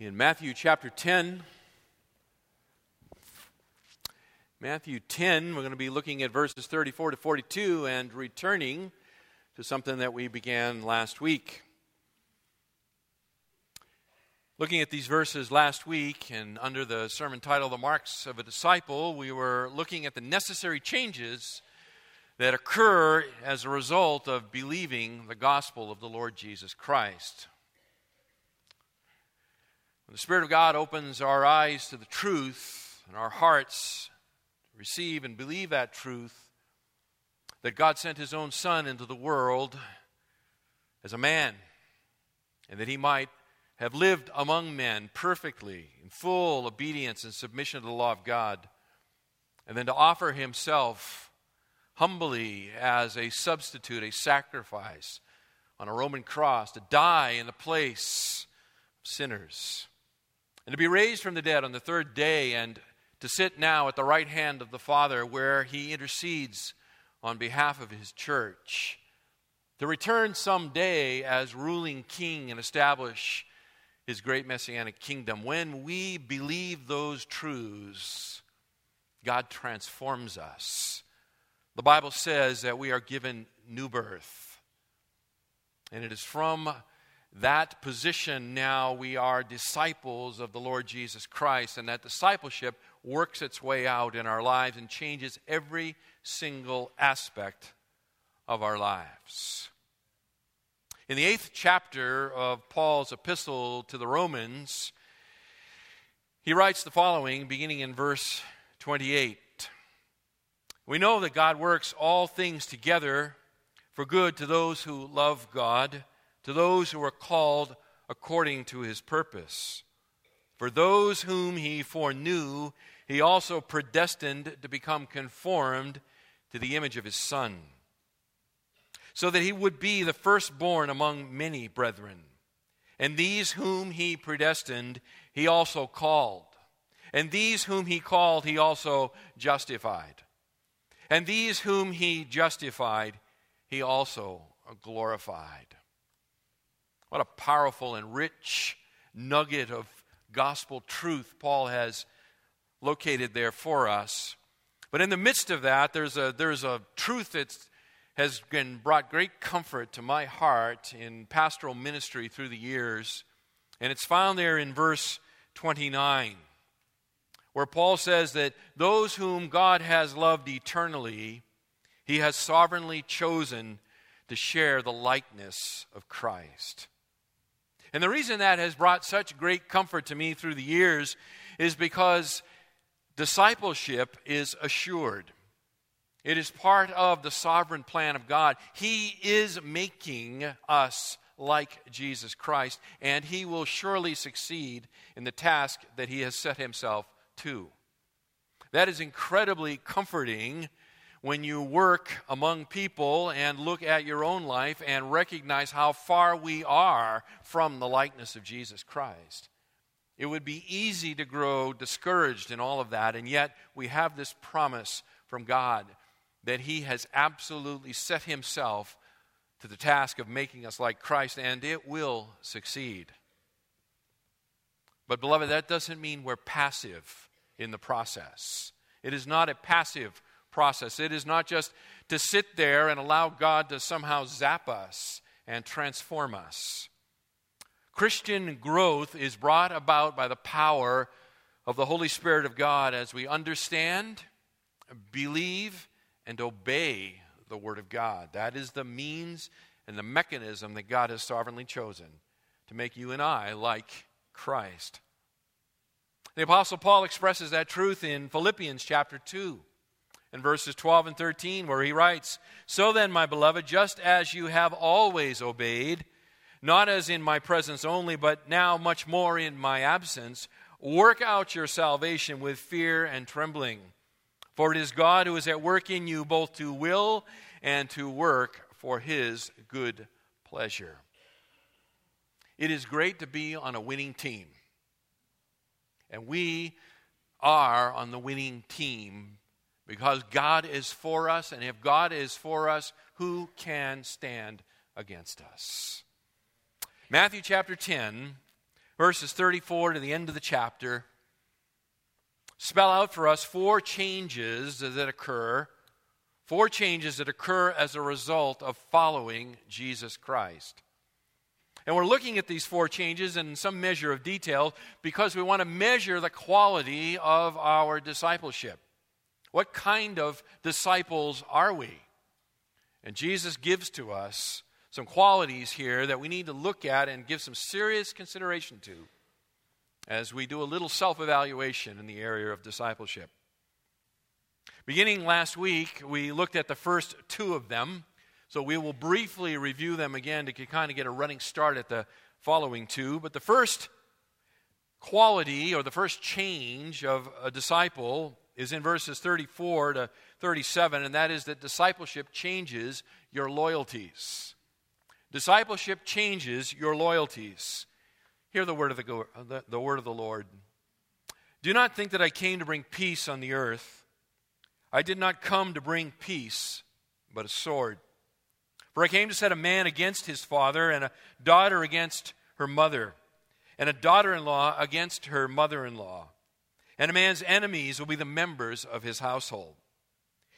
in Matthew chapter 10. Matthew 10, we're going to be looking at verses 34 to 42 and returning to something that we began last week. Looking at these verses last week and under the sermon title, The Marks of a Disciple, we were looking at the necessary changes that occur as a result of believing the gospel of the Lord Jesus Christ. When the Spirit of God opens our eyes to the truth and our hearts to receive and believe that truth, that God sent His own Son into the world as a man, and that He might have lived among men perfectly, in full obedience and submission to the law of God, and then to offer Himself humbly as a substitute, a sacrifice on a Roman cross, to die in the place of sinners and to be raised from the dead on the third day, and to sit now at the right hand of the Father, where he intercedes on behalf of his church, to return someday as ruling king and establish his great messianic kingdom. When we believe those truths, God transforms us. The Bible says that we are given new birth. And it is from that position now we are disciples of the Lord Jesus Christ, and that discipleship works its way out in our lives and changes every single aspect of our lives. In the eighth chapter of Paul's epistle to the Romans, he writes the following, beginning in verse 28. We know that God works all things together for good to those who love God to those who are called according to his purpose. For those whom he foreknew, he also predestined to become conformed to the image of his Son, so that he would be the firstborn among many brethren. And these whom he predestined, he also called. And these whom he called, he also justified. And these whom he justified, he also glorified. What a powerful and rich nugget of gospel truth Paul has located there for us. But in the midst of that, there's a, there's a truth that has been brought great comfort to my heart in pastoral ministry through the years. And it's found there in verse 29, where Paul says that those whom God has loved eternally, he has sovereignly chosen to share the likeness of Christ. And the reason that has brought such great comfort to me through the years is because discipleship is assured. It is part of the sovereign plan of God. He is making us like Jesus Christ, and He will surely succeed in the task that He has set Himself to. That is incredibly comforting when you work among people and look at your own life and recognize how far we are from the likeness of Jesus Christ. It would be easy to grow discouraged in all of that, and yet we have this promise from God that He has absolutely set Himself to the task of making us like Christ, and it will succeed. But, beloved, that doesn't mean we're passive in the process. It is not a passive process. It is not just to sit there and allow God to somehow zap us and transform us. Christian growth is brought about by the power of the Holy Spirit of God as we understand, believe, and obey the Word of God. That is the means and the mechanism that God has sovereignly chosen to make you and I like Christ. The Apostle Paul expresses that truth in Philippians chapter 2 in verses 12 and 13, where he writes, So then, my beloved, just as you have always obeyed, not as in my presence only, but now much more in my absence, work out your salvation with fear and trembling. For it is God who is at work in you both to will and to work for his good pleasure. It is great to be on a winning team. And we are on the winning team because God is for us, and if God is for us, who can stand against us? Matthew chapter 10, verses 34 to the end of the chapter, spell out for us four changes that occur, four changes that occur as a result of following Jesus Christ. And we're looking at these four changes in some measure of detail because we want to measure the quality of our discipleship. What kind of disciples are we? And Jesus gives to us some qualities here that we need to look at and give some serious consideration to as we do a little self evaluation in the area of discipleship. Beginning last week, we looked at the first two of them. So we will briefly review them again to kind of get a running start at the following two. But the first quality or the first change of a disciple is in verses 34 to 37, and that is that discipleship changes your loyalties. Discipleship changes your loyalties. Hear the word of the, the, word of the Lord. Do not think that I came to bring peace on the earth. I did not come to bring peace, but a sword. For I came to set a man against his father, and a daughter against her mother, and a daughter in law against her mother in law. And a man's enemies will be the members of his household.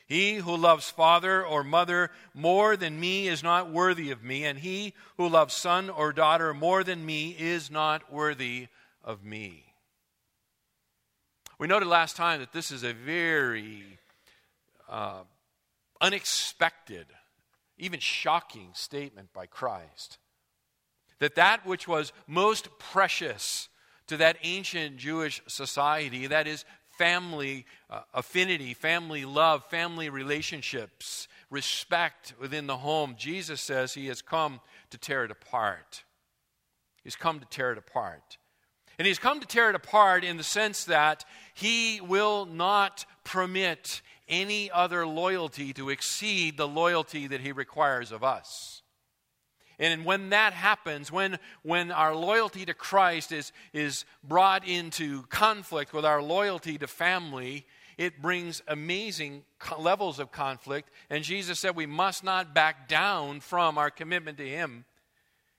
He who loves father or mother more than me is not worthy of me, and he who loves son or daughter more than me is not worthy of me. We noted last time that this is a very uh, unexpected, even shocking statement by Christ. That that which was most precious to that ancient Jewish society, that is family uh, affinity, family love, family relationships, respect within the home. Jesus says he has come to tear it apart. He's come to tear it apart. And he's come to tear it apart in the sense that he will not permit any other loyalty to exceed the loyalty that he requires of us. And when that happens, when, when our loyalty to Christ is, is brought into conflict with our loyalty to family, it brings amazing levels of conflict. And Jesus said we must not back down from our commitment to Him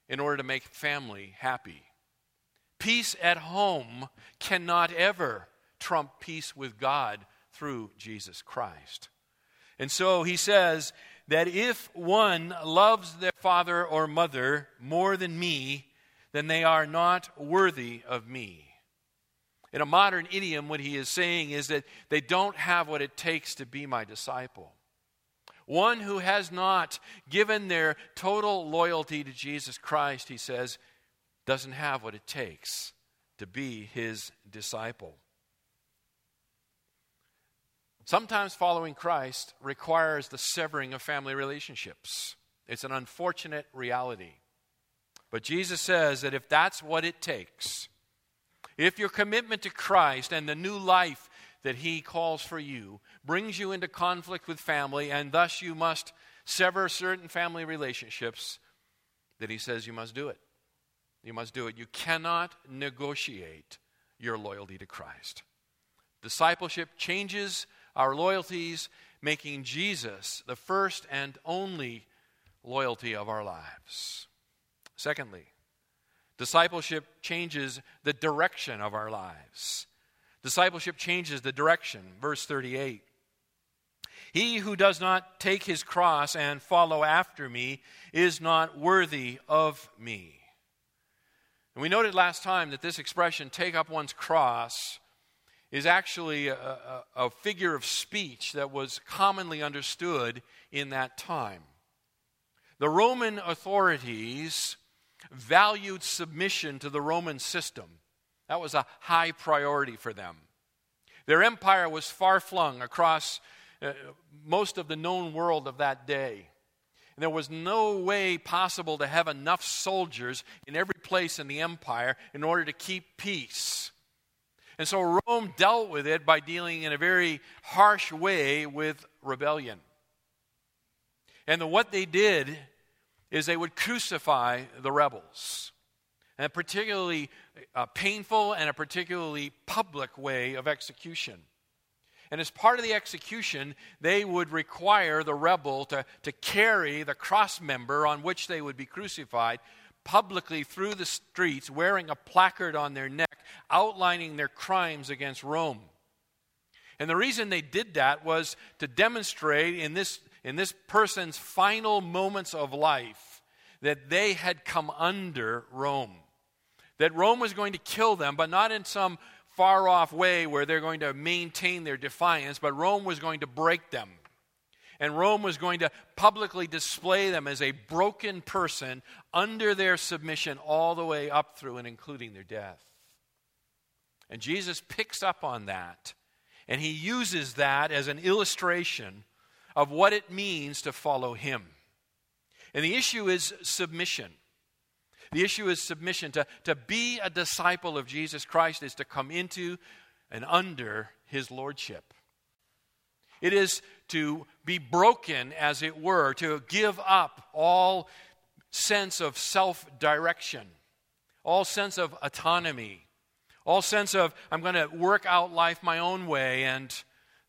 in order to make family happy. Peace at home cannot ever trump peace with God through Jesus Christ. And so he says, that if one loves their father or mother more than me, then they are not worthy of me. In a modern idiom, what he is saying is that they don't have what it takes to be my disciple. One who has not given their total loyalty to Jesus Christ, he says, doesn't have what it takes to be his disciple. Sometimes following Christ requires the severing of family relationships. It's an unfortunate reality. But Jesus says that if that's what it takes, if your commitment to Christ and the new life that He calls for you brings you into conflict with family, and thus you must sever certain family relationships, that He says you must do it. You must do it. You cannot negotiate your loyalty to Christ. Discipleship changes our loyalties, making Jesus the first and only loyalty of our lives. Secondly, discipleship changes the direction of our lives. Discipleship changes the direction. Verse 38. He who does not take his cross and follow after me is not worthy of me. And we noted last time that this expression, take up one's cross, is actually a, a, a, figure of speech that was commonly understood in that time. The Roman authorities valued submission to the Roman system, that was a high priority for them. Their empire was far flung across uh, most of the known world of that day. And there was no way possible to have enough soldiers in every place in the empire in order to keep peace. And so Rome dealt with it by dealing in a very harsh way with rebellion. And the, what they did is they would crucify the rebels. And a particularly uh, painful and a particularly public way of execution. And as part of the execution, they would require the rebel to, to carry the cross member on which they would be crucified publicly through the streets wearing a placard on their neck outlining their crimes against Rome. And the reason they did that was to demonstrate in this, in this person's final moments of life that they had come under Rome. That Rome was going to kill them, but not in some far off way where they're going to maintain their defiance, but Rome was going to break them. And Rome was going to publicly display them as a broken person under their submission all the way up through and including their death. And Jesus picks up on that and he uses that as an illustration of what it means to follow him. And the issue is submission. The issue is submission. To, to be a disciple of Jesus Christ is to come into and under his lordship. It is to be broken, as it were, to give up all sense of self direction, all sense of autonomy, all sense of, I'm going to work out life my own way, and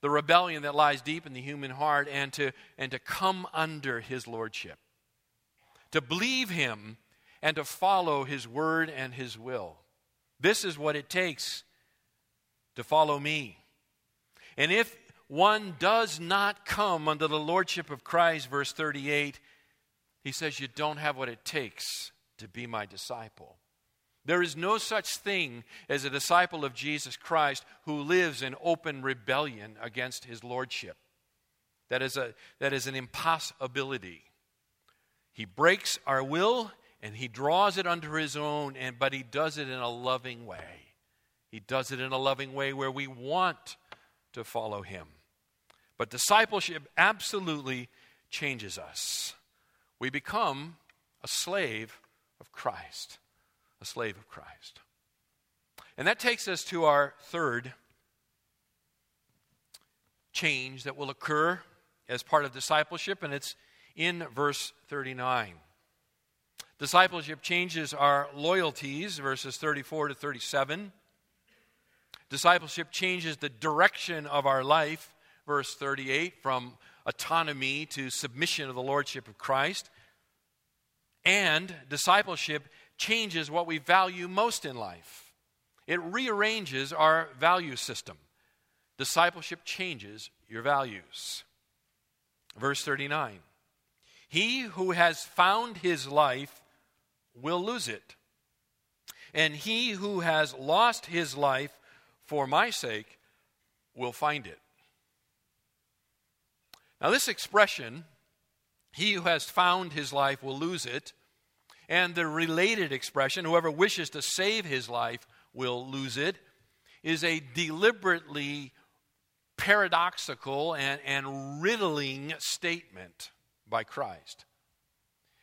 the rebellion that lies deep in the human heart, and to, and to come under his lordship. To believe him and to follow his word and his will. This is what it takes to follow me. And if one does not come under the lordship of Christ, verse 38, he says, You don't have what it takes to be my disciple. There is no such thing as a disciple of Jesus Christ who lives in open rebellion against his lordship. That is, a, that is an impossibility. He breaks our will and he draws it under his own, and, but he does it in a loving way. He does it in a loving way where we want to follow him. But discipleship absolutely changes us. We become a slave of Christ a slave of Christ. And that takes us to our third change that will occur as part of discipleship, and it's in verse 39. Discipleship changes our loyalties, verses 34 to 37. Discipleship changes the direction of our life, verse 38, from autonomy to submission of the Lordship of Christ. And discipleship changes what we value most in life. It rearranges our value system. Discipleship changes your values. Verse 39 He who has found his life will lose it, and he who has lost his life for my sake will find it. Now, this expression, he who has found his life will lose it, and the related expression, whoever wishes to save his life will lose it, is a deliberately paradoxical and, and riddling statement by Christ.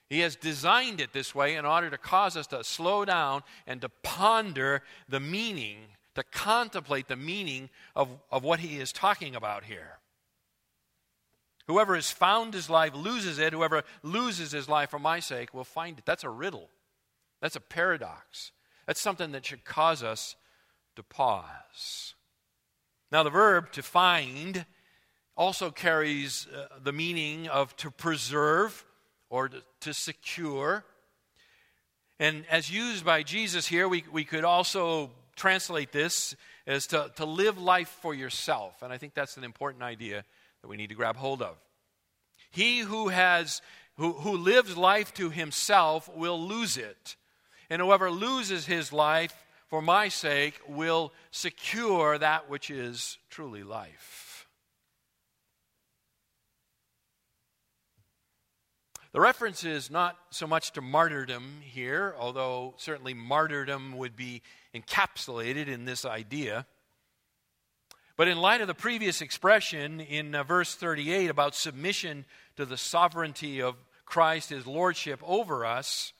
He has designed it this way in order to cause us to slow down and to ponder the meaning, to contemplate the meaning of, of what he is talking about here. Whoever has found his life loses it. Whoever loses his life for my sake will find it. That's a riddle. That's a paradox. That's something that should cause us to pause. Now, the verb to find also carries uh, the meaning of to preserve or to, to, secure. And as used by Jesus here, we, we could also translate this as to, to live life for yourself. And I think that's an important idea that we need to grab hold of. He who has who, who lives life to himself will lose it. And whoever loses his life for my sake will secure that which is truly life. The reference is not so much to martyrdom here, although certainly martyrdom would be encapsulated in this idea. But in light of the previous expression in uh, verse 38 about submission to the sovereignty of Christ, his lordship over us,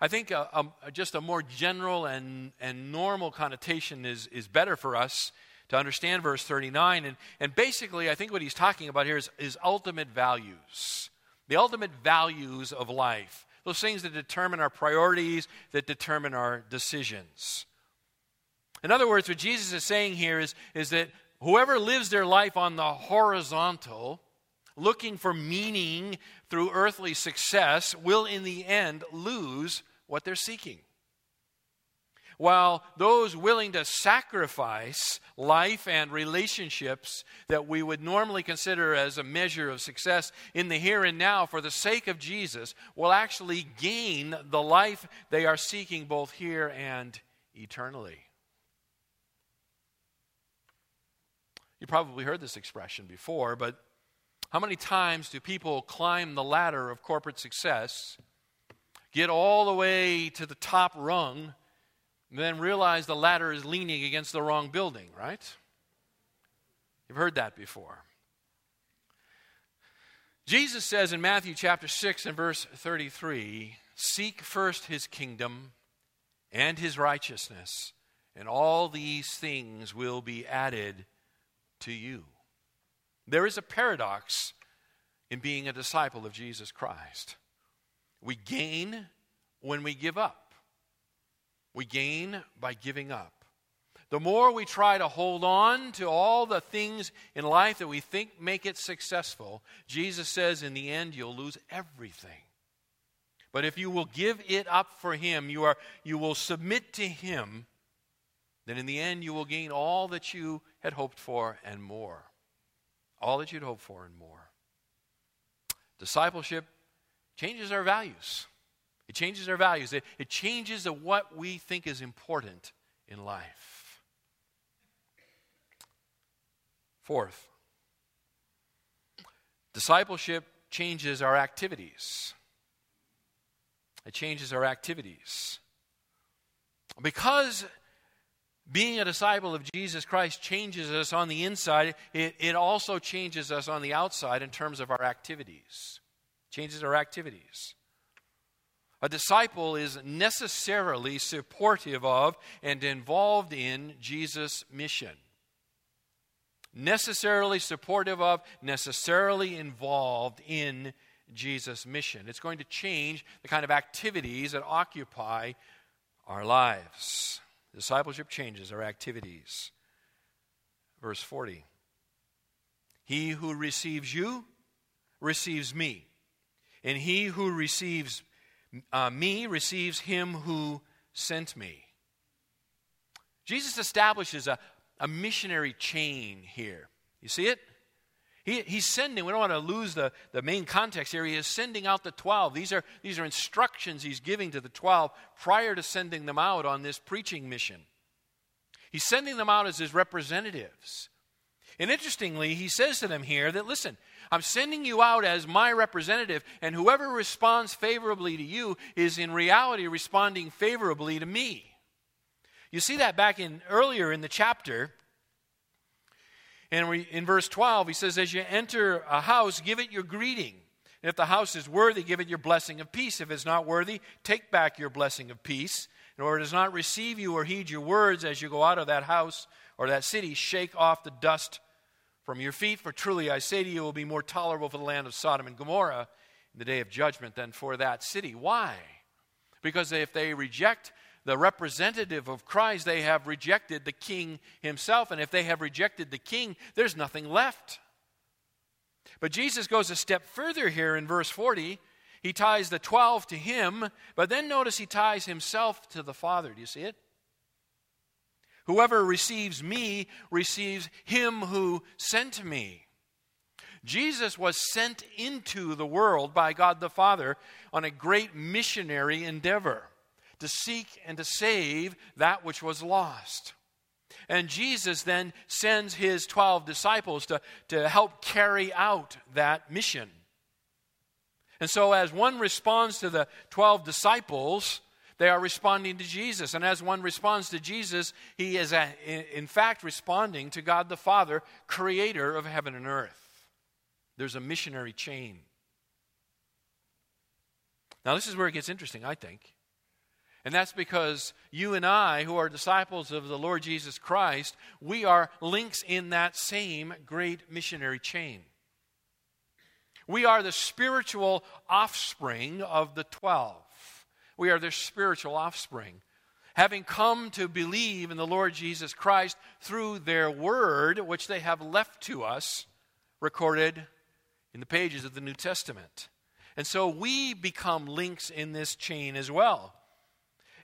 I think a, a, just a more general and, and normal connotation is, is better for us to understand verse 39. And, and basically, I think what he's talking about here is, is ultimate values, the ultimate values of life, those things that determine our priorities, that determine our decisions. In other words, what Jesus is saying here is, is that whoever lives their life on the horizontal, looking for meaning through earthly success, will in the end lose what they're seeking. While those willing to sacrifice life and relationships that we would normally consider as a measure of success in the here and now for the sake of Jesus will actually gain the life they are seeking both here and eternally. You probably heard this expression before, but how many times do people climb the ladder of corporate success, get all the way to the top rung, and then realize the ladder is leaning against the wrong building, right? You've heard that before. Jesus says in Matthew chapter 6 and verse 33 Seek first his kingdom and his righteousness, and all these things will be added to you. There is a paradox in being a disciple of Jesus Christ. We gain when we give up. We gain by giving up. The more we try to hold on to all the things in life that we think make it successful, Jesus says in the end you'll lose everything. But if you will give it up for Him, you, are, you will submit to Him, then in the end you will gain all that you had hoped for and more. All that you'd hoped for and more. Discipleship changes our values. It changes our values. It, it changes what we think is important in life. Fourth, discipleship changes our activities. It changes our activities. Because being a disciple of Jesus Christ changes us on the inside, it, it also changes us on the outside in terms of our activities. Changes our activities. A disciple is necessarily supportive of and involved in Jesus' mission. Necessarily supportive of, necessarily involved in Jesus' mission. It's going to change the kind of activities that occupy our lives. Discipleship changes our activities. Verse 40 He who receives you receives me, and he who receives uh, me receives him who sent me. Jesus establishes a, a missionary chain here. You see it? He, he's sending, we don't want to lose the, the main context here. He is sending out the 12. These are, these are instructions he's giving to the 12 prior to sending them out on this preaching mission. He's sending them out as his representatives. And interestingly, he says to them here that, listen, I'm sending you out as my representative, and whoever responds favorably to you is in reality responding favorably to me. You see that back in earlier in the chapter. And in verse 12, he says, As you enter a house, give it your greeting. If the house is worthy, give it your blessing of peace. If it's not worthy, take back your blessing of peace. And or it does not receive you or heed your words as you go out of that house or that city, shake off the dust from your feet, for truly I say to you, it will be more tolerable for the land of Sodom and Gomorrah in the day of judgment than for that city. Why? Because if they reject the representative of Christ, they have rejected the king himself. And if they have rejected the king, there's nothing left. But Jesus goes a step further here in verse 40. He ties the 12 to him, but then notice he ties himself to the Father. Do you see it? Whoever receives me receives him who sent me. Jesus was sent into the world by God the Father on a great missionary endeavor to seek and to save that which was lost. And Jesus then sends his 12 disciples to, to help carry out that mission. And so, as one responds to the 12 disciples, they are responding to Jesus. And as one responds to Jesus, he is, uh, in fact, responding to God the Father, creator of heaven and earth. There's a missionary chain. Now, this is where it gets interesting, I think. And that's because you and I, who are disciples of the Lord Jesus Christ, we are links in that same great missionary chain. We are the spiritual offspring of the twelve. We are their spiritual offspring. Having come to believe in the Lord Jesus Christ through their word, which they have left to us, recorded in the pages of the New Testament. And so we become links in this chain as well.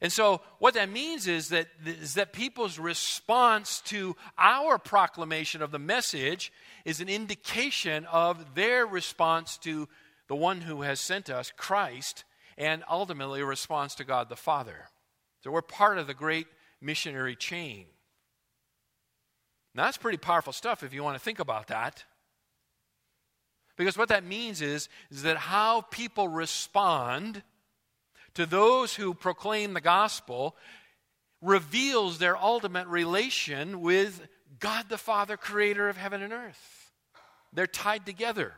And so what that means is that, is that people's response to our proclamation of the message is an indication of their response to the one who has sent us, Christ, and ultimately a response to God the Father. So we're part of the great missionary chain. Now, that's pretty powerful stuff if you want to think about that. Because what that means is, is that how people respond to those who proclaim the gospel reveals their ultimate relation with God the Father, creator of heaven and earth. They're tied together.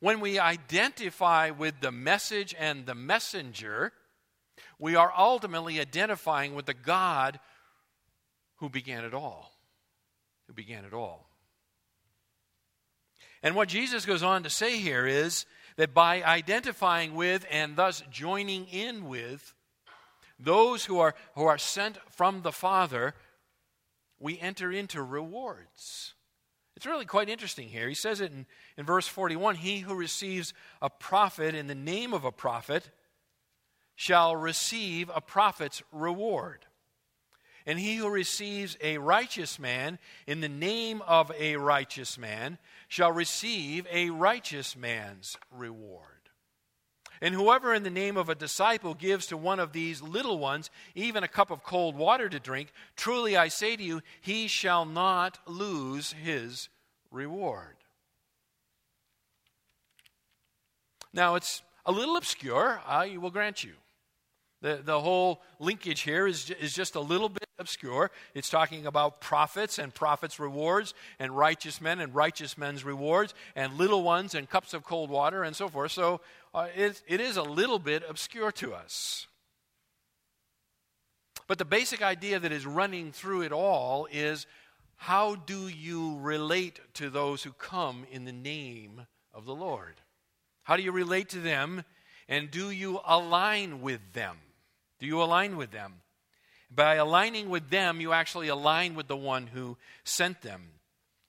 When we identify with the message and the messenger, we are ultimately identifying with the God who began it all who began it all. And what Jesus goes on to say here is that by identifying with and thus joining in with those who are, who are sent from the Father, we enter into rewards. It's really quite interesting here. He says it in, in verse 41 He who receives a prophet in the name of a prophet shall receive a prophet's reward. And he who receives a righteous man in the name of a righteous man shall receive a righteous man's reward. And whoever in the name of a disciple gives to one of these little ones even a cup of cold water to drink, truly I say to you, he shall not lose his reward. Now, it's a little obscure, I will grant you. The, the whole linkage here is, is just a little bit obscure. It's talking about prophets and prophets' rewards, and righteous men and righteous men's rewards, and little ones and cups of cold water, and so forth. So uh, it, it is a little bit obscure to us. But the basic idea that is running through it all is how do you relate to those who come in the name of the Lord? How do you relate to them, and do you align with them? Do you align with them? By aligning with them, you actually align with the one who sent them.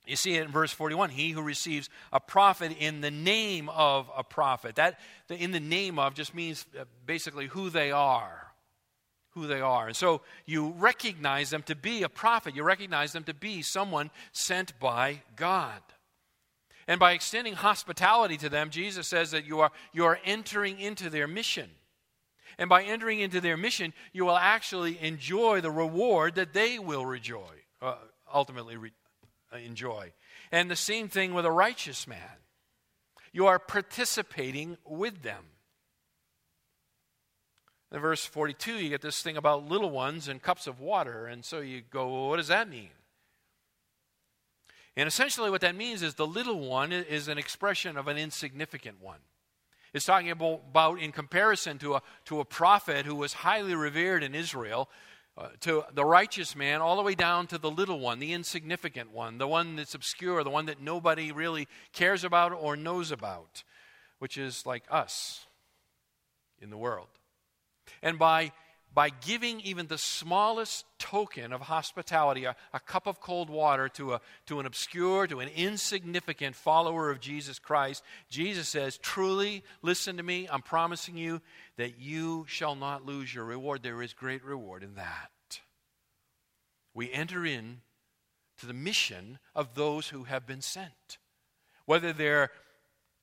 You see it in verse 41 He who receives a prophet in the name of a prophet. That the, in the name of just means uh, basically who they are. Who they are. And so you recognize them to be a prophet. You recognize them to be someone sent by God. And by extending hospitality to them, Jesus says that you are, you are entering into their mission. And by entering into their mission, you will actually enjoy the reward that they will rejoice, uh, ultimately re- uh, enjoy. And the same thing with a righteous man. You are participating with them. In verse 42, you get this thing about little ones and cups of water. And so you go, well, what does that mean? And essentially, what that means is the little one is an expression of an insignificant one. It's talking about, in comparison to a, to a prophet who was highly revered in Israel, uh, to the righteous man, all the way down to the little one, the insignificant one, the one that's obscure, the one that nobody really cares about or knows about, which is like us in the world. And by by giving even the smallest token of hospitality, a, a, cup of cold water to, a, to an obscure, to an insignificant follower of Jesus Christ, Jesus says, Truly, listen to me, I'm promising you that you shall not lose your reward. There is great reward in that. We enter in to the mission of those who have been sent. Whether they're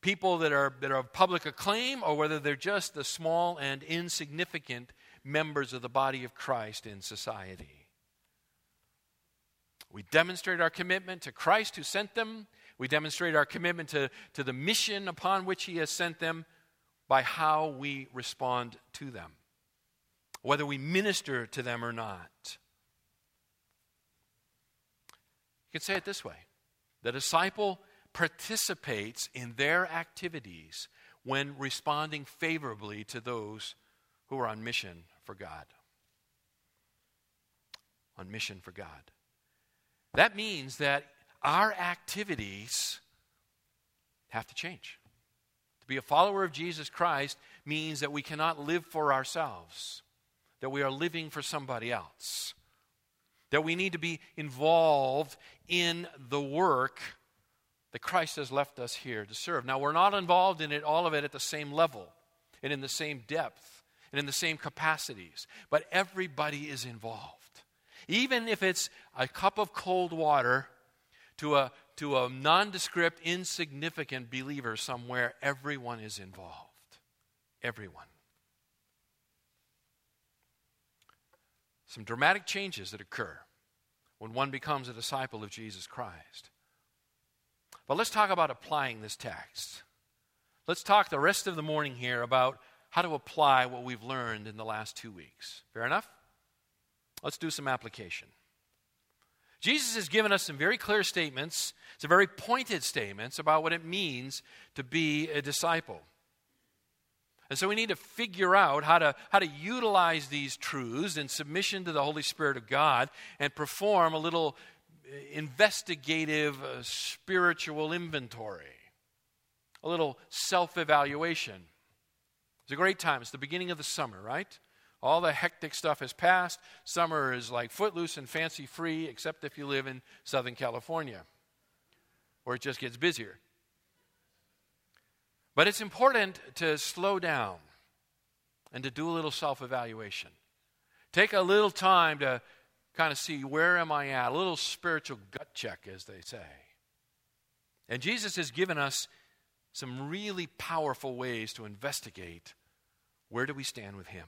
people that are, that are of public acclaim or whether they're just the small and insignificant members of the body of Christ in society. We demonstrate our commitment to Christ who sent them. We demonstrate our commitment to, to the mission upon which He has sent them by how we respond to them, whether we minister to them or not. You can say it this way the disciple participates in their activities when responding favorably to those who are on mission for God. On mission for God. That means that our activities have to change. To be a follower of Jesus Christ means that we cannot live for ourselves, that we are living for somebody else, that we need to be involved in the work that Christ has left us here to serve. Now, we're not involved in it, all of it, at the same level and in the same depth and in the same capacities, but everybody is involved. Even if it's a cup of cold water to a, to a nondescript, insignificant believer somewhere, everyone is involved. Everyone. Some dramatic changes that occur when one becomes a disciple of Jesus Christ. But let's talk about applying this text. Let's talk the rest of the morning here about how to apply what we've learned in the last two weeks. Fair enough? Let's do some application. Jesus has given us some very clear statements, some very pointed statements about what it means to be a disciple. And so we need to figure out how to, how to utilize these truths in submission to the Holy Spirit of God and perform a little investigative uh, spiritual inventory, a little self evaluation. It's a great time. It's the beginning of the summer, right? All the hectic stuff has passed. Summer is like footloose and fancy free, except if you live in Southern California, where it just gets busier. But it's important to slow down and to do a little self evaluation. Take a little time to kind of see where am I at, a little spiritual gut check, as they say. And Jesus has given us some really powerful ways to investigate where do we stand with Him.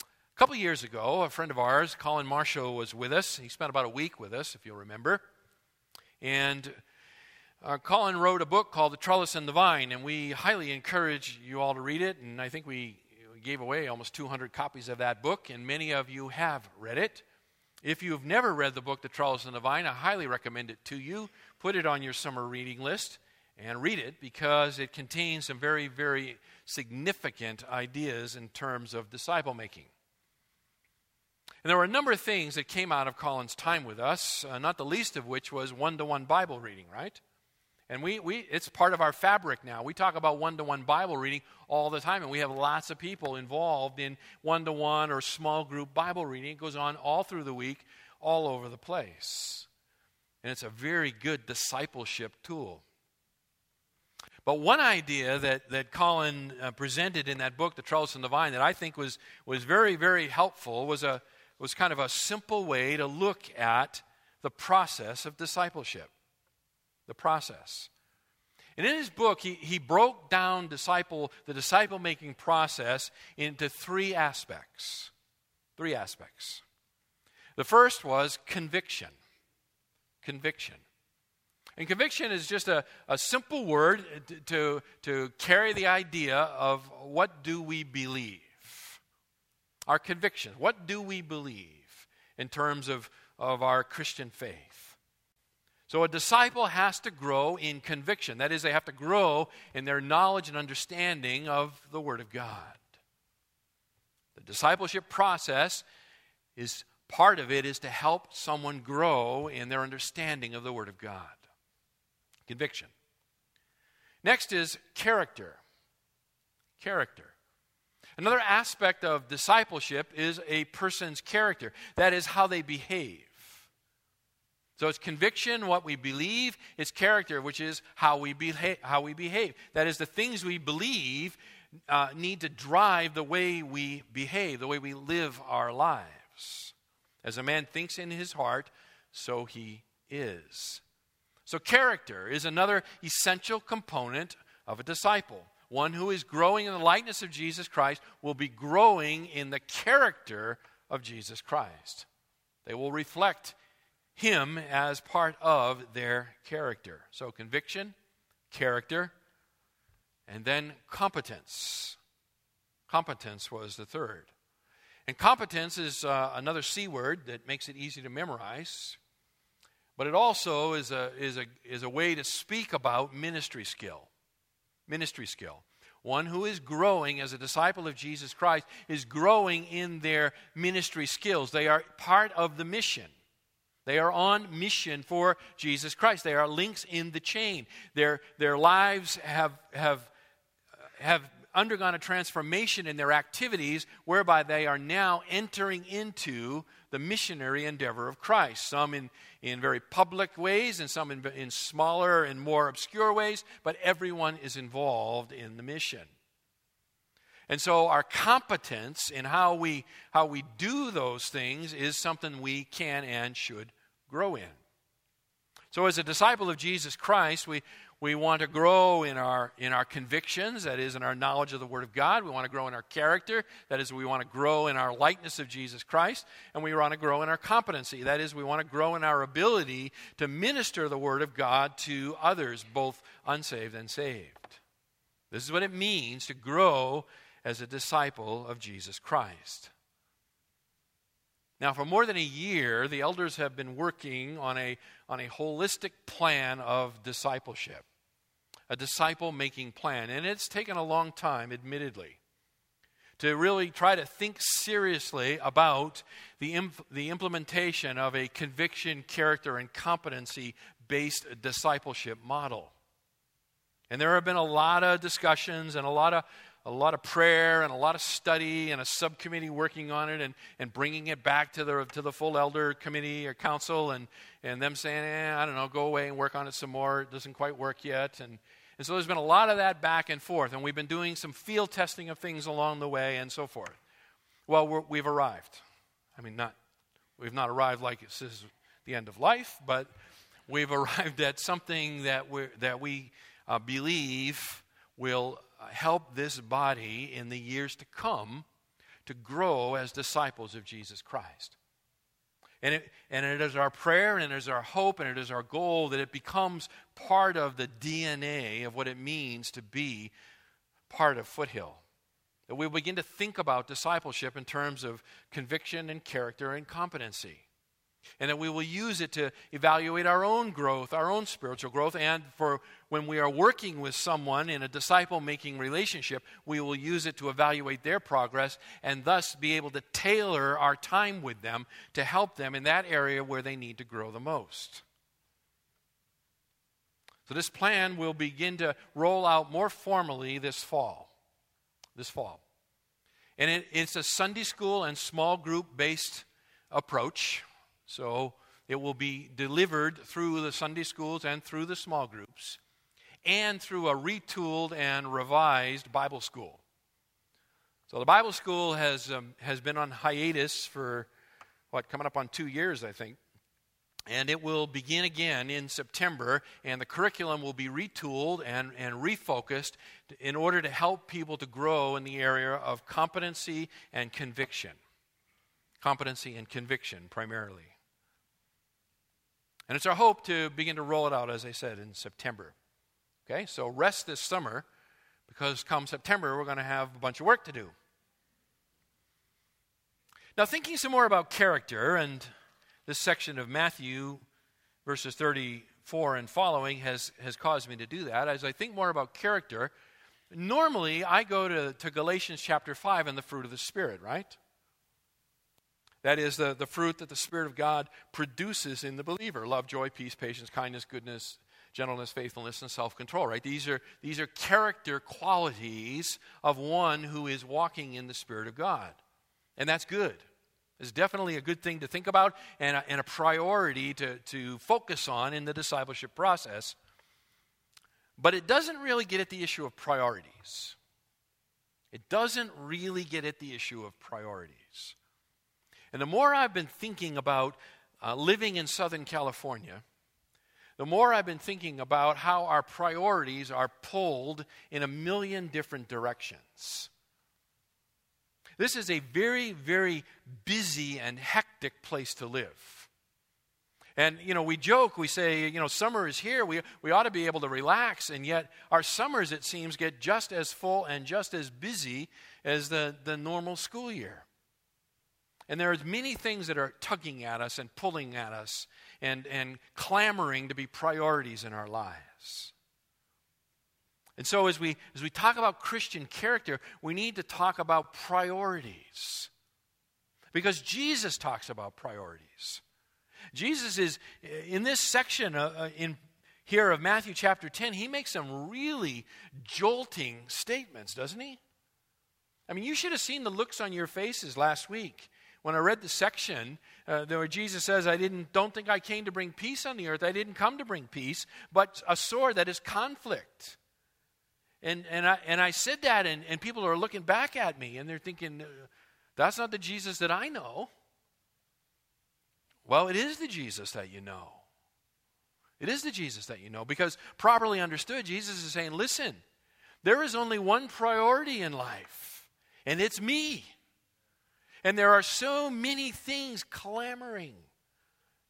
A couple years ago, a friend of ours, Colin Marshall, was with us. He spent about a week with us, if you'll remember. And uh, Colin wrote a book called The Trellis and the Vine, and we highly encourage you all to read it. And I think we gave away almost 200 copies of that book, and many of you have read it. If you've never read the book, The Trellis and the Vine, I highly recommend it to you. Put it on your summer reading list and read it because it contains some very, very significant ideas in terms of disciple making. And there were a number of things that came out of Colin's time with us, uh, not the least of which was one to one Bible reading, right? And we, we, it's part of our fabric now. We talk about one to one Bible reading all the time, and we have lots of people involved in one to one or small group Bible reading. It goes on all through the week, all over the place. And it's a very good discipleship tool. But one idea that, that Colin uh, presented in that book, The Trellis and the Vine, that I think was, was very, very helpful was, a, was kind of a simple way to look at the process of discipleship the process. And in his book, he, he broke down disciple, the disciple making process into three aspects. Three aspects. The first was conviction. Conviction. And conviction is just a, a simple word to, to carry the idea of what do we believe? Our conviction. What do we believe in terms of, of our Christian faith? So a disciple has to grow in conviction. That is, they have to grow in their knowledge and understanding of the Word of God. The discipleship process is part of it is to help someone grow in their understanding of the Word of God. Conviction. Next is character. Character. Another aspect of discipleship is a person's character. That is how they behave. So it's conviction, what we believe, it's character, which is how we behave. How we behave. That is, the things we believe uh, need to drive the way we behave, the way we live our lives. As a man thinks in his heart, so he is. So, character is another essential component of a disciple. One who is growing in the likeness of Jesus Christ will be growing in the character of Jesus Christ. They will reflect him as part of their character. So, conviction, character, and then competence. Competence was the third. And competence is uh, another C word that makes it easy to memorize, but it also is a, is, a, is a way to speak about ministry skill. Ministry skill. One who is growing as a disciple of Jesus Christ is growing in their ministry skills. They are part of the mission. They are on mission for Jesus Christ. They are links in the chain. Their, their lives have, have, have undergone a transformation in their activities whereby they are now entering into the missionary endeavor of Christ. Some in, in very public ways, and some in, in smaller and more obscure ways, but everyone is involved in the mission. And so our competence in how we, how we do those things is something we can and should grow in. So, as a disciple of Jesus Christ, we, we want to grow in our, in our convictions, that is, in our knowledge of the Word of God. We want to grow in our character, that is, we want to grow in our likeness of Jesus Christ. And we want to grow in our competency, that is, we want to grow in our ability to minister the Word of God to others, both unsaved and saved. This is what it means to grow as a disciple of Jesus Christ. Now, for more than a year, the elders have been working on a, on a holistic plan of discipleship, a disciple making plan. And it's taken a long time, admittedly, to really try to think seriously about the, imp- the implementation of a conviction, character, and competency based discipleship model. And there have been a lot of discussions and a lot of a lot of prayer and a lot of study and a subcommittee working on it and, and bringing it back to the, to the full elder committee or council and, and them saying, eh, I don't know, go away and work on it some more. It doesn't quite work yet. And, and so there's been a lot of that back and forth. And we've been doing some field testing of things along the way and so forth. Well, we have arrived. I mean, not, we've not arrived like this is the end of life, but we've arrived at something that, we that we uh, believe will help this body in the years to come to grow as disciples of Jesus Christ. And it, and it is our prayer and it is our hope and it is our goal that it becomes part of the DNA of what it means to be part of Foothill. That we begin to think about discipleship in terms of conviction and character and competency and that we will use it to evaluate our own growth, our own spiritual growth, and for when we are working with someone in a disciple making relationship, we will use it to evaluate their progress and thus be able to tailor our time with them to help them in that area where they need to grow the most. So, this plan will begin to roll out more formally this fall. This fall. And it, it's a Sunday school and small group based approach so it will be delivered through the Sunday schools and through the small groups and through a retooled and revised Bible school. So the Bible school has, um, has been on hiatus for, what, coming up on two years, I think. And it will begin again in September, and the curriculum will be retooled and, and refocused in order to help people to grow in the area of competency and conviction. Competency and conviction, primarily. And it's our hope to begin to roll it out, as I said, in September. Okay, so rest this summer because come September, we're going to have a bunch of work to do. Now, thinking some more about character, and this section of Matthew, verses 34 and following, has, has caused me to do that. As I think more about character, normally I go to, to Galatians chapter 5 and the fruit of the Spirit, right? That is the, the fruit that the Spirit of God produces in the believer love, joy, peace, patience, kindness, goodness, gentleness, faithfulness, and self control, right? These are, these are character qualities of one who is walking in the Spirit of God. And that's good. It's definitely a good thing to think about and a, and a priority to, to focus on in the discipleship process. But it doesn't really get at the issue of priorities. It doesn't really get at the issue of priorities. And the more I've been thinking about uh, living in Southern California, the more I've been thinking about how our priorities are pulled in a million different directions. This is a very, very busy and hectic place to live. And, you know, we joke, we say, you know, summer is here, we, we ought to be able to relax, and yet our summers, it seems, get just as full and just as busy as the, the normal school year. And there are many things that are tugging at us and pulling at us and, and clamoring to be priorities in our lives. And so, as we, as we talk about Christian character, we need to talk about priorities. Because Jesus talks about priorities. Jesus is, in this section, uh, uh in, here of Matthew chapter 10, he makes some really jolting statements, doesn't he? I mean, you should have seen the looks on your faces last week when I read the section uh, where Jesus says, I didn't, don't think I came to bring peace on the earth. I didn't come to bring peace, but a sword that is conflict. And, and, I, and I said that, and, and people are looking back at me, and they're thinking, uh, that's not the Jesus that I know. Well, it is the Jesus that you know. It is the Jesus that you know because, properly understood, Jesus is saying, listen, there is only one priority in life, and it's me. And there are so many things clamoring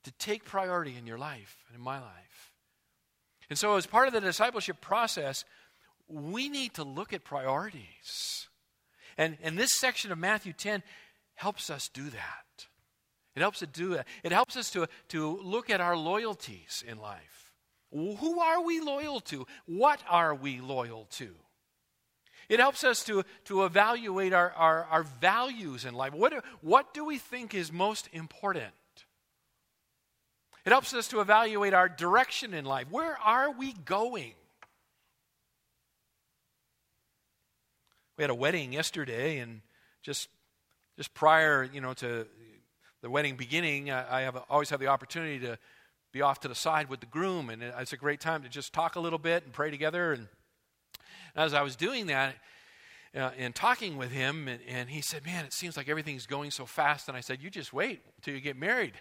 to take priority in your life and in my life. And so, as part of the discipleship process, we need to look at priorities. And, and this section of Matthew 10 helps us do that. It helps us do that. It helps us to, to look at our loyalties in life. Who are we loyal to? What are we loyal to? It helps us to, to evaluate our, our, our values in life. What, what do we think is most important? It helps us to evaluate our direction in life. Where are we going? We had a wedding yesterday, and just just prior, you know, to the wedding beginning, I have always have the opportunity to be off to the side with the groom, and it's a great time to just talk a little bit and pray together. And as I was doing that uh, and talking with him, and, and he said, "Man, it seems like everything's going so fast." And I said, "You just wait till you get married."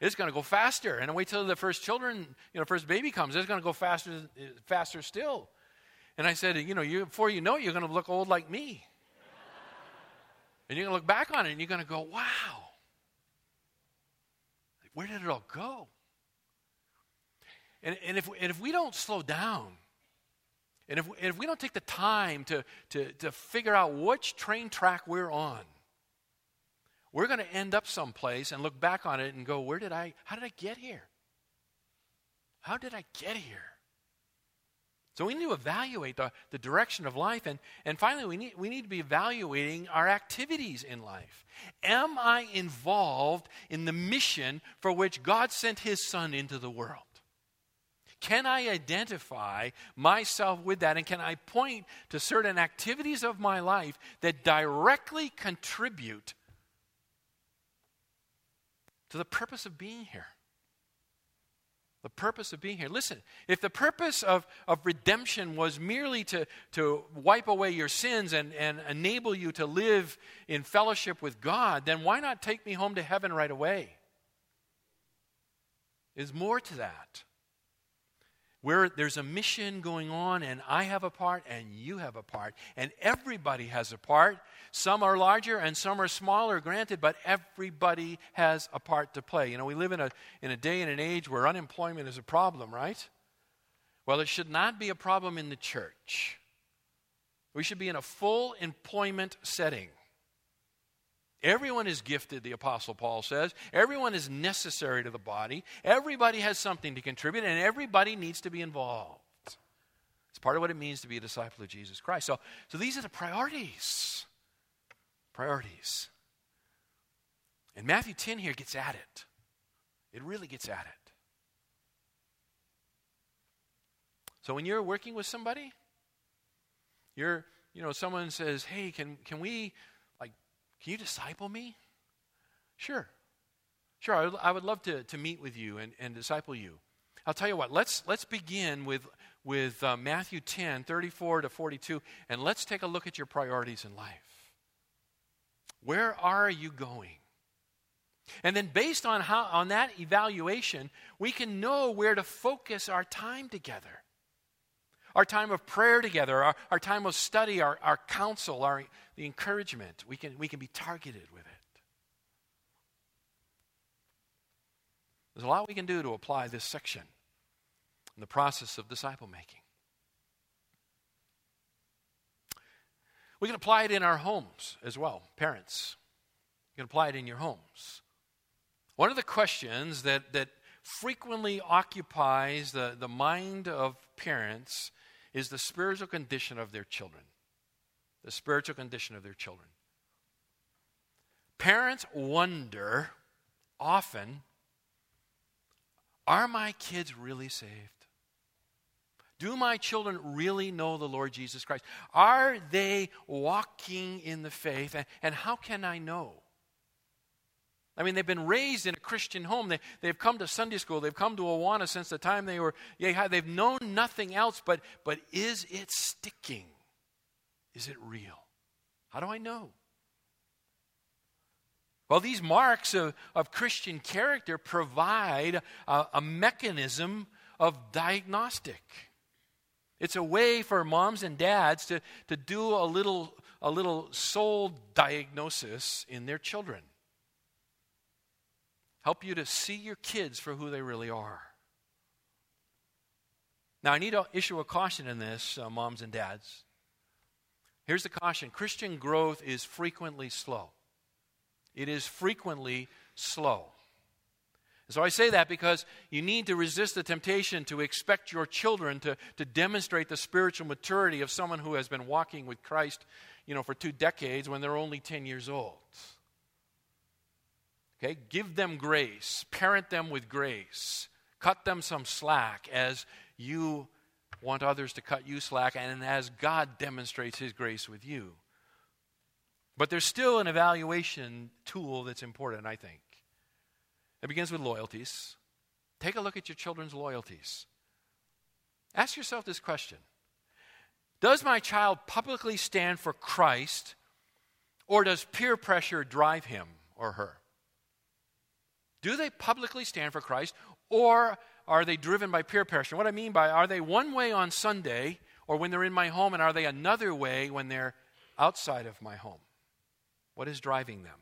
It's going to go faster, and wait till the first children, you know, first baby comes. It's going to go faster, faster still. And I said, you know, you, before you know it, you're going to look old like me. and you're going to look back on it and you're going to go, wow, where did it all go? And, and, if, and if we don't slow down, and if, if we don't take the time to, to, to figure out which train track we're on, we're going to end up someplace and look back on it and go, where did I, how did I get here? How did I get here? So we need to evaluate the, the direction of life. And, and finally, we need, we need to be evaluating our activities in life. Am I involved in the mission for which God sent his son into the world? Can I identify myself with that? And can I point to certain activities of my life that directly contribute to the purpose of being here? The purpose of being here. Listen, if the purpose of, of redemption was merely to, to wipe away your sins and, and enable you to live in fellowship with God, then why not take me home to heaven right away? There's more to that where there's a mission going on, and I have a part, and you have a part, and everybody has a part. Some are larger and some are smaller, granted, but everybody has a part to play. You know, we live in a, in a day and an age where unemployment is a problem, right? Well, it should not be a problem in the church. We should be in a full employment setting. Everyone is gifted, the Apostle Paul says. Everyone is necessary to the body. Everybody has something to contribute, and everybody needs to be involved. It's part of what it means to be a disciple of Jesus Christ. So, so these are the priorities. Priorities. And Matthew 10 here gets at it. It really gets at it. So when you're working with somebody, you're, you know, someone says, hey, can, can we can you disciple me? Sure. Sure, I would, I would love to, to meet with you and, and disciple you. I'll tell you what, let's, let's begin with, with uh, Matthew 10, 34 to 42, and let's take a look at your priorities in life. Where are you going? And then, based on, how, on that evaluation, we can know where to focus our time together our time of prayer together, our, our time of study, our, our counsel, our, the encouragement. We can, we can be targeted with it. There's a lot we can do to apply this section in the process of disciple making. We can apply it in our homes as well, parents. You can apply it in your homes. One of the questions that, that frequently occupies the, the mind of parents is the spiritual condition of their children. The spiritual condition of their children. Parents wonder often are my kids really saved? Do my children really know the Lord Jesus Christ? Are they walking in the faith? And, how can I know? I mean, they've been raised in a Christian home. They, they've come to Sunday school. They've come to Awana since the time they were, yeah, they've known nothing else, but, but is it sticking? Is it real? How do I know? Well, these marks of, of Christian character provide a, a mechanism of diagnostic. It's a way for moms and dads to, to do a little, a little soul diagnosis in their children help you to see your kids for who they really are. Now, I need to issue a caution in this, uh, moms and dads. Here's the caution Christian growth is frequently slow. It is frequently slow. So I say that because you need to resist the temptation to expect your children to, to demonstrate the spiritual maturity of someone who has been walking with Christ, you know, for two decades when they're only 10 years old. Okay, give them grace, parent them with grace, cut them some slack as you want others to cut you slack and as God demonstrates his grace with you. But there's still an evaluation tool that's important, I think. It begins with loyalties. Take a look at your children's loyalties. Ask yourself this question Does my child publicly stand for Christ, or does peer pressure drive him or her? Do they publicly stand for Christ or are they driven by peer pressure? What I mean by are they one way on Sunday or when they're in my home and are they another way when they're outside of my home? What is driving them?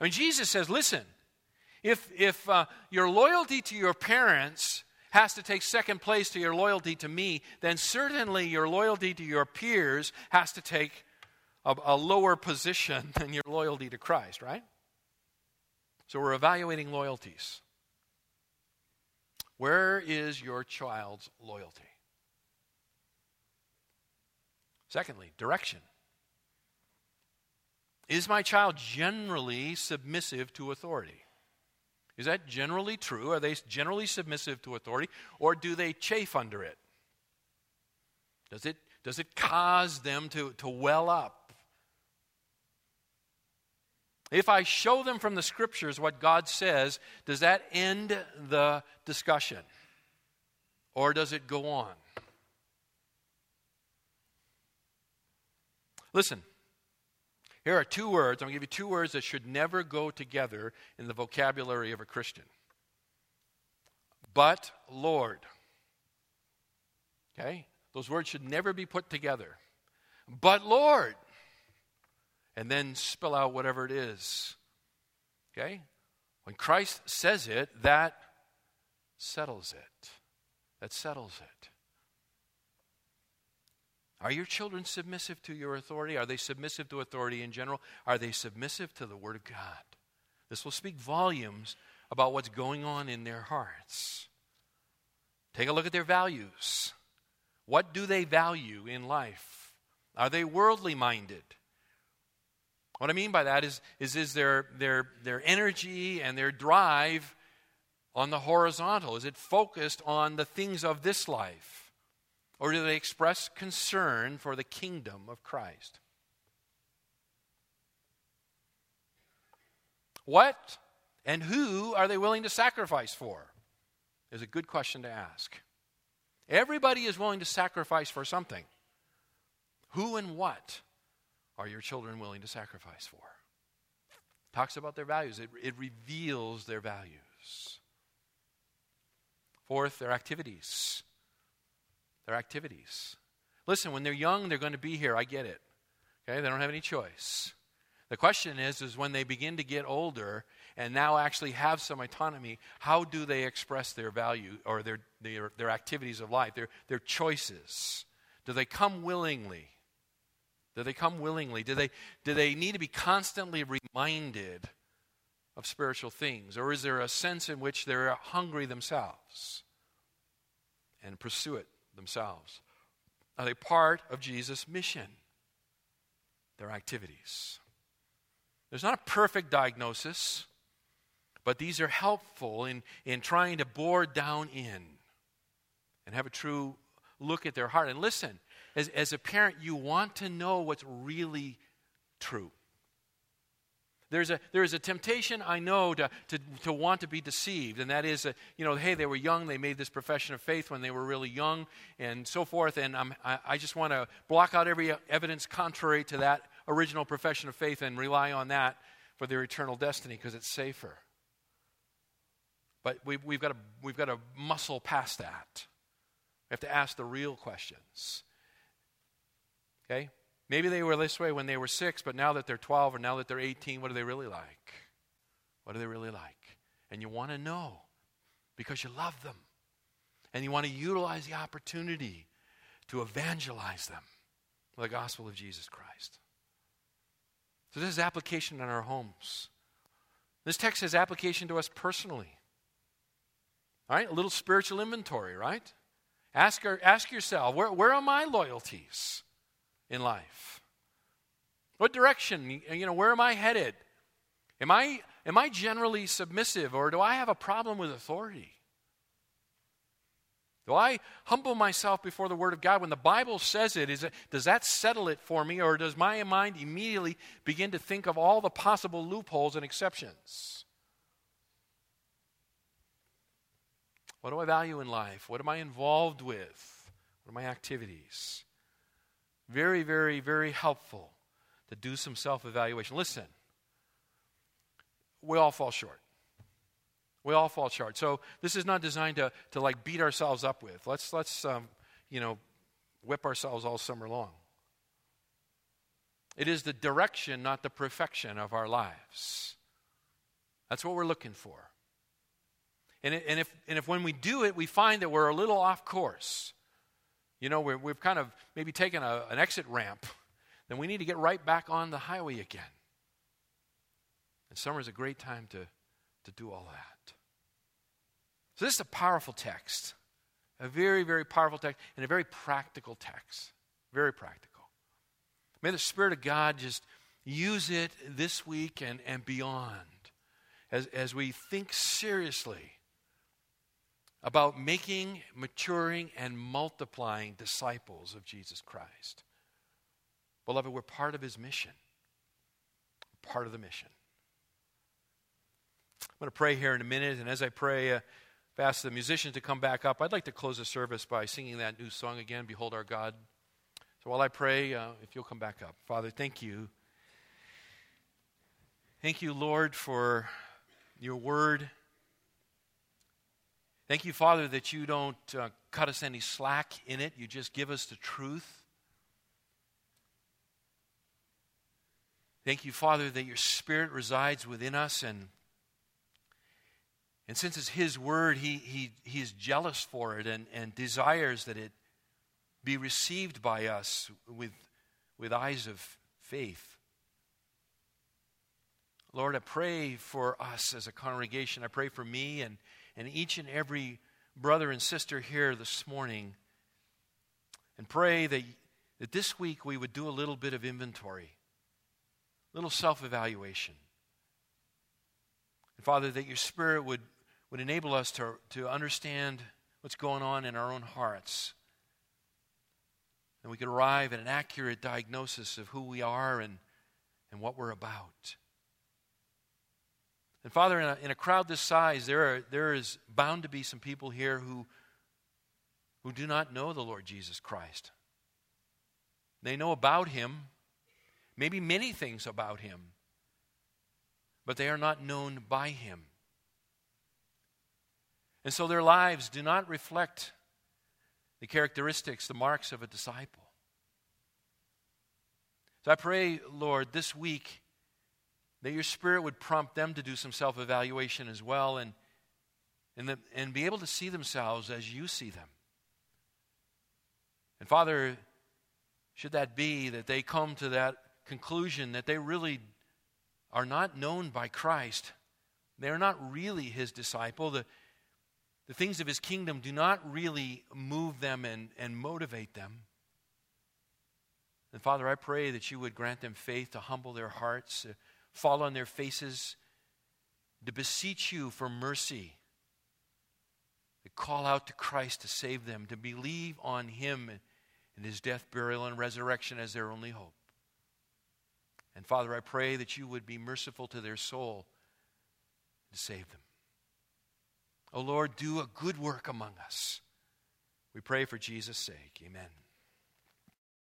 I mean, Jesus says, listen, if, if uh, your loyalty to your parents has to take second place to your loyalty to me, then certainly your loyalty to your peers has to take a, a lower position than your loyalty to Christ, right? So we're evaluating loyalties. Where is your child's loyalty? Secondly, direction. Is my child generally submissive to authority? Is that generally true? Are they generally submissive to authority? Or do they chafe under it? Does it, does it cause them to, to well up if I show them from the scriptures what God says, does that end the discussion? Or does it go on? Listen, here are two words. I'm going to give you two words that should never go together in the vocabulary of a Christian. But Lord. Okay? Those words should never be put together. But Lord and then spill out whatever it is. Okay? When Christ says it, that settles it. That settles it. Are your children submissive to your authority? Are they submissive to authority in general? Are they submissive to the Word of God? This will speak volumes about what's going on in their hearts. Take a look at their values. What do they value in life? Are they worldly minded? What I mean by that is, is, is their, their, their energy and their drive on the horizontal? Is it focused on the things of this life? Or do they express concern for the kingdom of Christ? What and who are they willing to sacrifice for? Is a good question to ask. Everybody is willing to sacrifice for something. Who and what? Are your children willing to sacrifice for? Talks about their values, it, it reveals their values. Fourth, their activities. Their activities. Listen, when they're young, they're going to be here. I get it. Okay? They don't have any choice. The question is, is when they begin to get older and now actually have some autonomy, how do they express their value or their, their, their activities of life, their, their choices? Do they come willingly? Do they come willingly? Do they, do they need to be constantly reminded of spiritual things? Or is there a sense in which they're hungry themselves and pursue it themselves? Are they part of Jesus' mission? Their activities. There's not a perfect diagnosis, but these are helpful in, in trying to bore down in and have a true look at their heart. And listen, as, as a parent, you want to know what's really true. There's a, there is a temptation, I know, to, to, to want to be deceived. And that is, a, you know, hey, they were young, they made this profession of faith when they were really young, and so forth. And I'm, I, I just want to block out every evidence contrary to that original profession of faith and rely on that for their eternal destiny because it's safer. But we, we've, got to, we've got to muscle past that. We have to ask the real questions. Okay? Maybe they were this way when they were six, but now that they're 12 or now that they're 18, what are they really like? What are they really like? And you want to know because you love them. And you want to utilize the opportunity to evangelize them with the gospel of Jesus Christ. So, this is application in our homes. This text has application to us personally. All right, a little spiritual inventory, right? Ask, ask yourself, where, where are my loyalties in life? What direction, you know, where am I headed? Am I, am I generally submissive or do I have a problem with authority? Do I humble myself before the Word of God when the Bible says it? Is it does that settle it for me, or does my mind immediately begin to think of all the possible loopholes and exceptions? What do I value in life? What am I involved with? What are my activities? Very, very, very helpful to do some self evaluation. Listen, we all fall short. We all fall short. So this is not designed to, to like beat ourselves up with. Let's, let's um, you know, whip ourselves all summer long. It is the direction, not the perfection of our lives. That's what we're looking for. And, it, and, if, and if when we do it, we find that we're a little off course, you know, we have kind of maybe taken a, an exit ramp, then we need to get right back on the highway again. And summer is a great time to, to do all that. So, this is a powerful text, a very, very powerful text, and a very practical text. Very practical. May the Spirit of God just use it this week and, and beyond as, as we think seriously about making, maturing, and multiplying disciples of Jesus Christ. Beloved, we're part of his mission. Part of the mission. I'm going to pray here in a minute, and as I pray, uh, I've asked the musicians to come back up. I'd like to close the service by singing that new song again, Behold Our God. So while I pray, uh, if you'll come back up. Father, thank you. Thank you, Lord, for your word. Thank you, Father, that you don't uh, cut us any slack in it. You just give us the truth. Thank you, Father, that your Spirit resides within us and and since it's His word, He, he, he is jealous for it and, and desires that it be received by us with, with eyes of faith. Lord, I pray for us as a congregation. I pray for me and, and each and every brother and sister here this morning. And pray that, that this week we would do a little bit of inventory, a little self evaluation. And Father, that your Spirit would would enable us to, to understand what's going on in our own hearts. And we could arrive at an accurate diagnosis of who we are and, and what we're about. And Father, in a, in a crowd this size, there, are, there is bound to be some people here who, who do not know the Lord Jesus Christ. They know about him, maybe many things about him, but they are not known by him. And so their lives do not reflect the characteristics, the marks of a disciple. So I pray, Lord, this week that your Spirit would prompt them to do some self evaluation as well and, and, the, and be able to see themselves as you see them. And Father, should that be that they come to that conclusion that they really are not known by Christ, they are not really his disciple, the, the things of his kingdom do not really move them and, and motivate them. And Father, I pray that you would grant them faith to humble their hearts, to fall on their faces, to beseech you for mercy, to call out to Christ to save them, to believe on Him and His death, burial, and resurrection as their only hope. And Father, I pray that you would be merciful to their soul to save them. O oh Lord, do a good work among us. We pray for Jesus' sake. Amen.